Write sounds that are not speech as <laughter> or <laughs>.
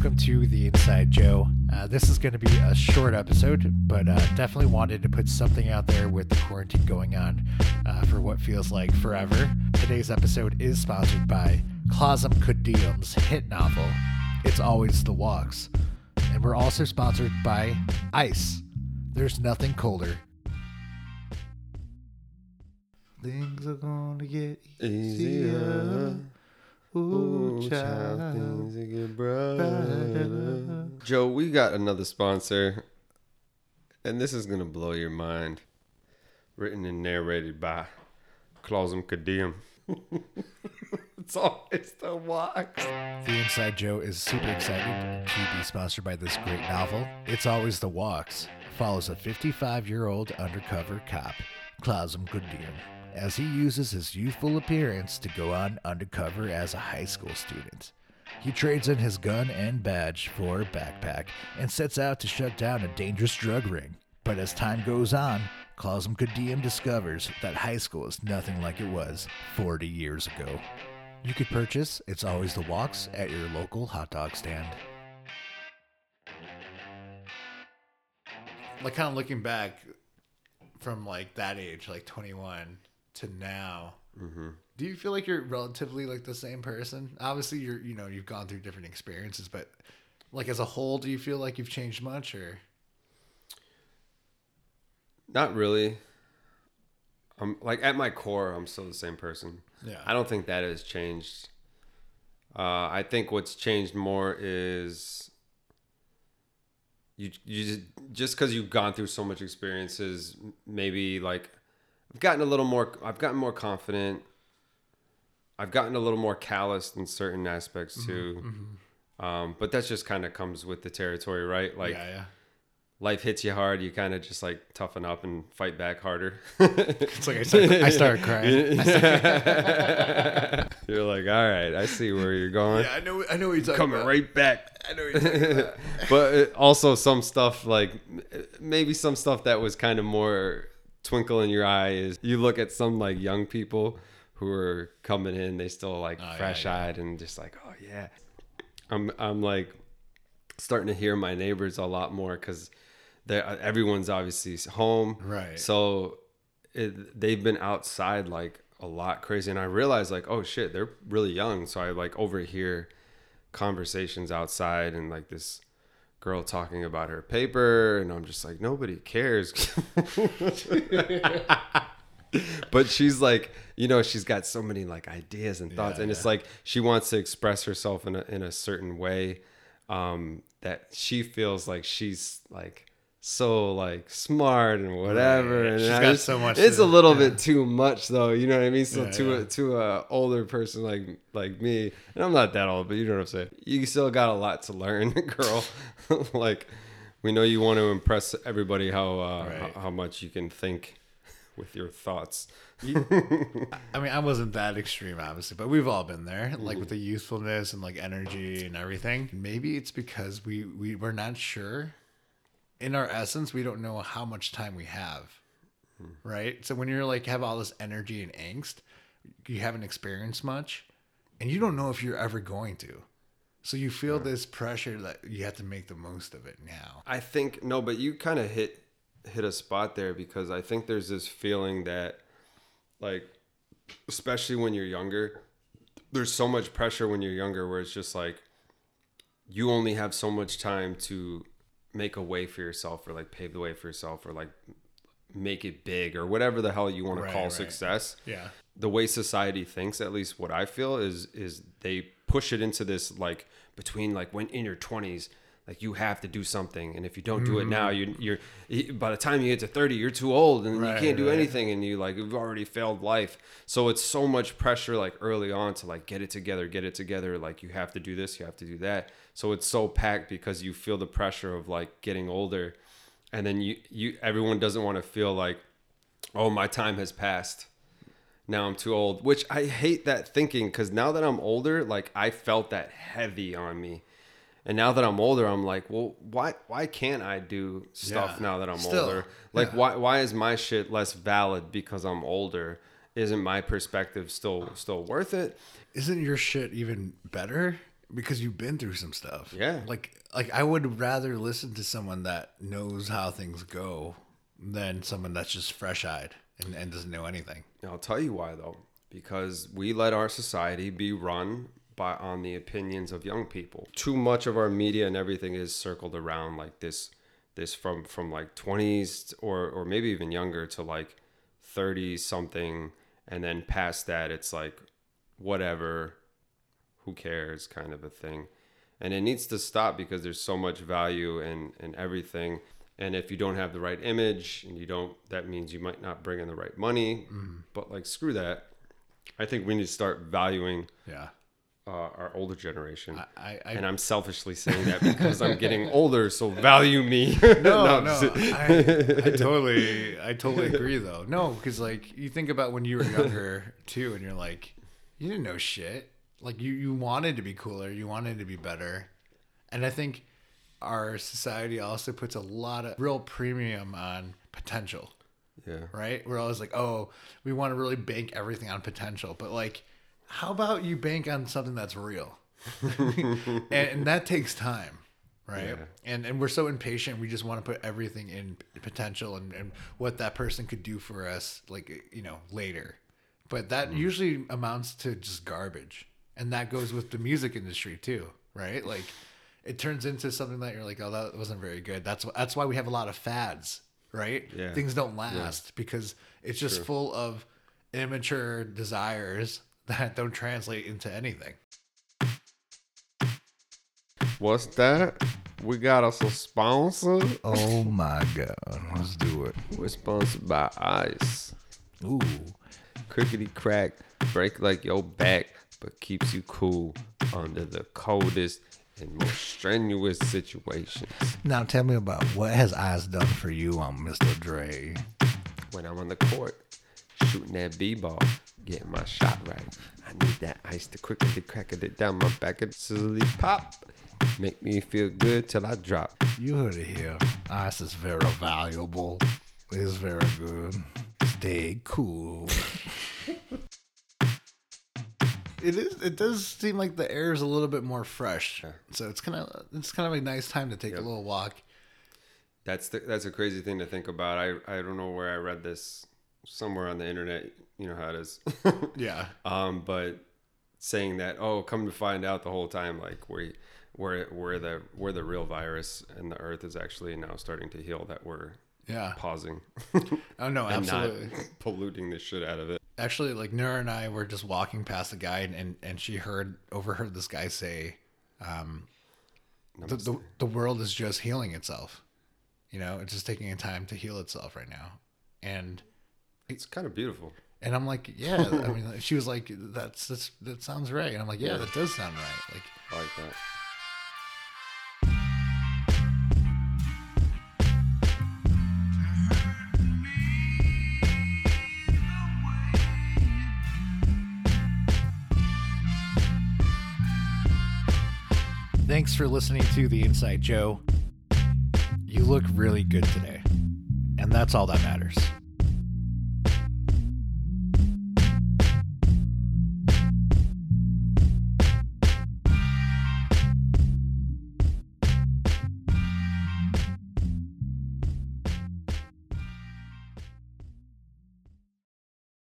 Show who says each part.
Speaker 1: to the Inside Joe. Uh, this is going to be a short episode, but uh, definitely wanted to put something out there with the quarantine going on uh, for what feels like forever. Today's episode is sponsored by Clausum Kudiyum's hit novel, It's Always the Walks. And we're also sponsored by Ice. There's nothing colder. Things are gonna get easier. Ooh, child.
Speaker 2: things that get brighter. Joe, we got another sponsor, and this is gonna blow your mind. Written and narrated by Clausum Kadiem. <laughs> it's always the wax.
Speaker 1: The Inside Joe is super excited to be sponsored by this great novel. It's Always the Walks. Follows a 55 year old undercover cop, Clausum Goodyear, as he uses his youthful appearance to go on undercover as a high school student. He trades in his gun and badge for a backpack and sets out to shut down a dangerous drug ring. But as time goes on, Clausum Kadim discovers that high school is nothing like it was 40 years ago. You could purchase It's Always the Walks at your local hot dog stand. Like kind of looking back from like that age, like 21 to now, do you feel like you're relatively like the same person? Obviously, you're you know you've gone through different experiences, but like as a whole, do you feel like you've changed much or?
Speaker 2: Not really. I'm like at my core, I'm still the same person.
Speaker 1: Yeah.
Speaker 2: I don't think that has changed. Uh, I think what's changed more is you you just just because you've gone through so much experiences, maybe like I've gotten a little more. I've gotten more confident. I've gotten a little more calloused in certain aspects mm-hmm, too. Mm-hmm. Um, but that just kind of comes with the territory, right? Like
Speaker 1: yeah, yeah.
Speaker 2: life hits you hard, you kind of just like toughen up and fight back harder. <laughs>
Speaker 1: It's like I started, I started <laughs> <laughs> crying.
Speaker 2: you're like, all right, I see where you're going.
Speaker 1: Yeah, I know. I know what you're talking
Speaker 2: Coming
Speaker 1: about.
Speaker 2: right back.
Speaker 1: I know what you're talking about.
Speaker 2: but uh, also some stuff like maybe some stuff that was kind of more twinkle in your eye is you look at some like young people who are coming in, they still like
Speaker 1: Oh, yeah,
Speaker 2: fresh eyed and just like, oh yeah. I'm I'm like starting to hear my neighbors a lot more because they uh, everyone's obviously home,
Speaker 1: Right.
Speaker 2: So it, they've been outside like a lot crazy, and I realized like, oh shit, they're really young. So I like overhear conversations outside and like this girl talking about her paper and I'm just like nobody cares. <laughs> But she's like you know she's got so many like ideas and thoughts
Speaker 1: Yeah,
Speaker 2: and it's like she wants to express herself in a, in a certain way um that she feels like she's like so like smart and whatever
Speaker 1: Right.
Speaker 2: and
Speaker 1: She's
Speaker 2: I
Speaker 1: got
Speaker 2: just-
Speaker 1: so much
Speaker 2: it's a little
Speaker 1: yeah.
Speaker 2: bit too much though you know what i mean so
Speaker 1: Yeah,
Speaker 2: to
Speaker 1: yeah.
Speaker 2: a to a older person like like me and i'm not that old but you know what i'm saying you still got a lot to learn <laughs> girl <laughs> like we know you want to impress everybody how uh
Speaker 1: Right.
Speaker 2: how, how much you can think <laughs> with your thoughts
Speaker 1: I mean, I wasn't that extreme, obviously, but we've all been there, like with the youthfulness and like energy and everything. Maybe it's because we we we're not sure. In our essence, we don't know how much time we have, right? So when you're like have all this energy and angst, you haven't experienced much, and you don't know if you're ever going to. So you feel this pressure that you have to make the most of it now.
Speaker 2: I think no, but you kind of hit hit a spot there because I think there's this feeling that like especially when you're younger, there's so much pressure when you're younger where it's just like you only have so much time to make a way for yourself or like pave the way for yourself or like make it big or whatever the hell you want
Speaker 1: Right,
Speaker 2: to call
Speaker 1: right.
Speaker 2: success
Speaker 1: Yeah.
Speaker 2: the way society thinks at least what i feel is is they push it into this like between like when in your 20s like you have to do something and if you don't do it now mm-hmm. you you're by the time you get to 30 you're too old and
Speaker 1: Right,
Speaker 2: you can't do
Speaker 1: right.
Speaker 2: anything and you like you've already failed life so it's so much pressure like early on to like get it together get it together like you have to do this you have to do that so it's so packed because you feel the pressure of like getting older and then you you everyone doesn't want to feel like oh my time has passed now I'm too old, which I hate that thinking because now that I'm older, like I felt that heavy on me. And now that I'm older, I'm like, well, why why can't I do stuff
Speaker 1: Yeah.
Speaker 2: now that I'm
Speaker 1: Still,
Speaker 2: older? Like
Speaker 1: yeah.
Speaker 2: why why is my shit less valid because I'm older? Isn't my perspective still still worth it?
Speaker 1: Isn't your shit even better because you've been through some stuff.
Speaker 2: Yeah.
Speaker 1: Like like I would rather listen to someone that knows how things go than someone that's just fresh eyed and, and doesn't know anything.
Speaker 2: I'll tell you why though, because we let our society be run by on the opinions of young people. Too much of our media and everything is circled around like this this from from like 20s or or maybe even younger to like 30 something and then past that it's like whatever who cares kind of a thing. And it needs to stop because there's so much value in in everything. And if you don't have the right image and you don't that means you might not bring in the right money. Mm-hmm. But like screw that. I think we need to start valuing
Speaker 1: Yeah.
Speaker 2: Uh, our older generation
Speaker 1: I, I
Speaker 2: and i'm selfishly saying that because i'm getting <laughs> older so value me
Speaker 1: no, <laughs>
Speaker 2: I'm
Speaker 1: no, I, <laughs> I totally, I totally agree though. No, because like you think about when you were younger too, and you're like, you didn't know shit. Like you, you wanted to be cooler, you wanted to be better, and I think our society also puts a lot of real premium on potential.
Speaker 2: yeah
Speaker 1: right? We're always like, oh, we want to really bank everything on potential, but like, how about you bank on something that's real? <laughs> and, and that takes time, right?
Speaker 2: Yeah.
Speaker 1: And and we're so impatient. We just want to put everything in potential and, and what that person could do for us, like you know, later. But that mm. usually amounts to just garbage, and that goes with the music industry too, right? Like. It turns into something that you're like, oh, that wasn't very good. That's that's why we have a lot of fads, right?
Speaker 2: Yeah.
Speaker 1: Things don't last because it's just full of immature desires that don't translate into anything.
Speaker 2: what's that we got us a sponsor
Speaker 1: Oh my god, let's do it.
Speaker 2: we're sponsored by ice
Speaker 1: Ooh,
Speaker 2: crickety crack, break like your back, but keeps you cool under the coldest and most strenuous situations.
Speaker 1: now tell me about what has Ice done for you um, on Mr. Dre.
Speaker 2: When I'm on the court, shooting that b-ball, getting my shot right. I need that ice to quickly crack it down my back and silly pop. Make me feel good till I drop.
Speaker 1: You heard it here. Ice is very valuable. It's very good. Stay cool. <laughs> It is. It does seem like the air is a little bit more fresh, so it's kind of it's kind of a nice time to take a little walk.
Speaker 2: That's the, that's a crazy thing to think about. I I don't know where I read this somewhere on the internet. You know how it is. <laughs>
Speaker 1: Yeah,
Speaker 2: um, but saying that oh, come to find out the whole time, like where where where the where the real virus and the Earth is actually now starting to heal. That we're
Speaker 1: yeah.
Speaker 2: pausing
Speaker 1: Oh no, <laughs> absolutely. <laughs>
Speaker 2: polluting the shit out of it.
Speaker 1: Actually, like Nora and I were just walking past a guy, and and, and she heard overheard this guy say, um, the, the the world is just healing itself. You know, it's just taking a time to heal itself right now, and
Speaker 2: It's kind of beautiful.
Speaker 1: And I'm like, yeah. I mean, she was like, that's, that's that sounds right. And I'm like, yeah, that does sound right. Like,
Speaker 2: I like that.
Speaker 1: thanks for listening to the Inside Joe. You look really good today, and that's all that matters.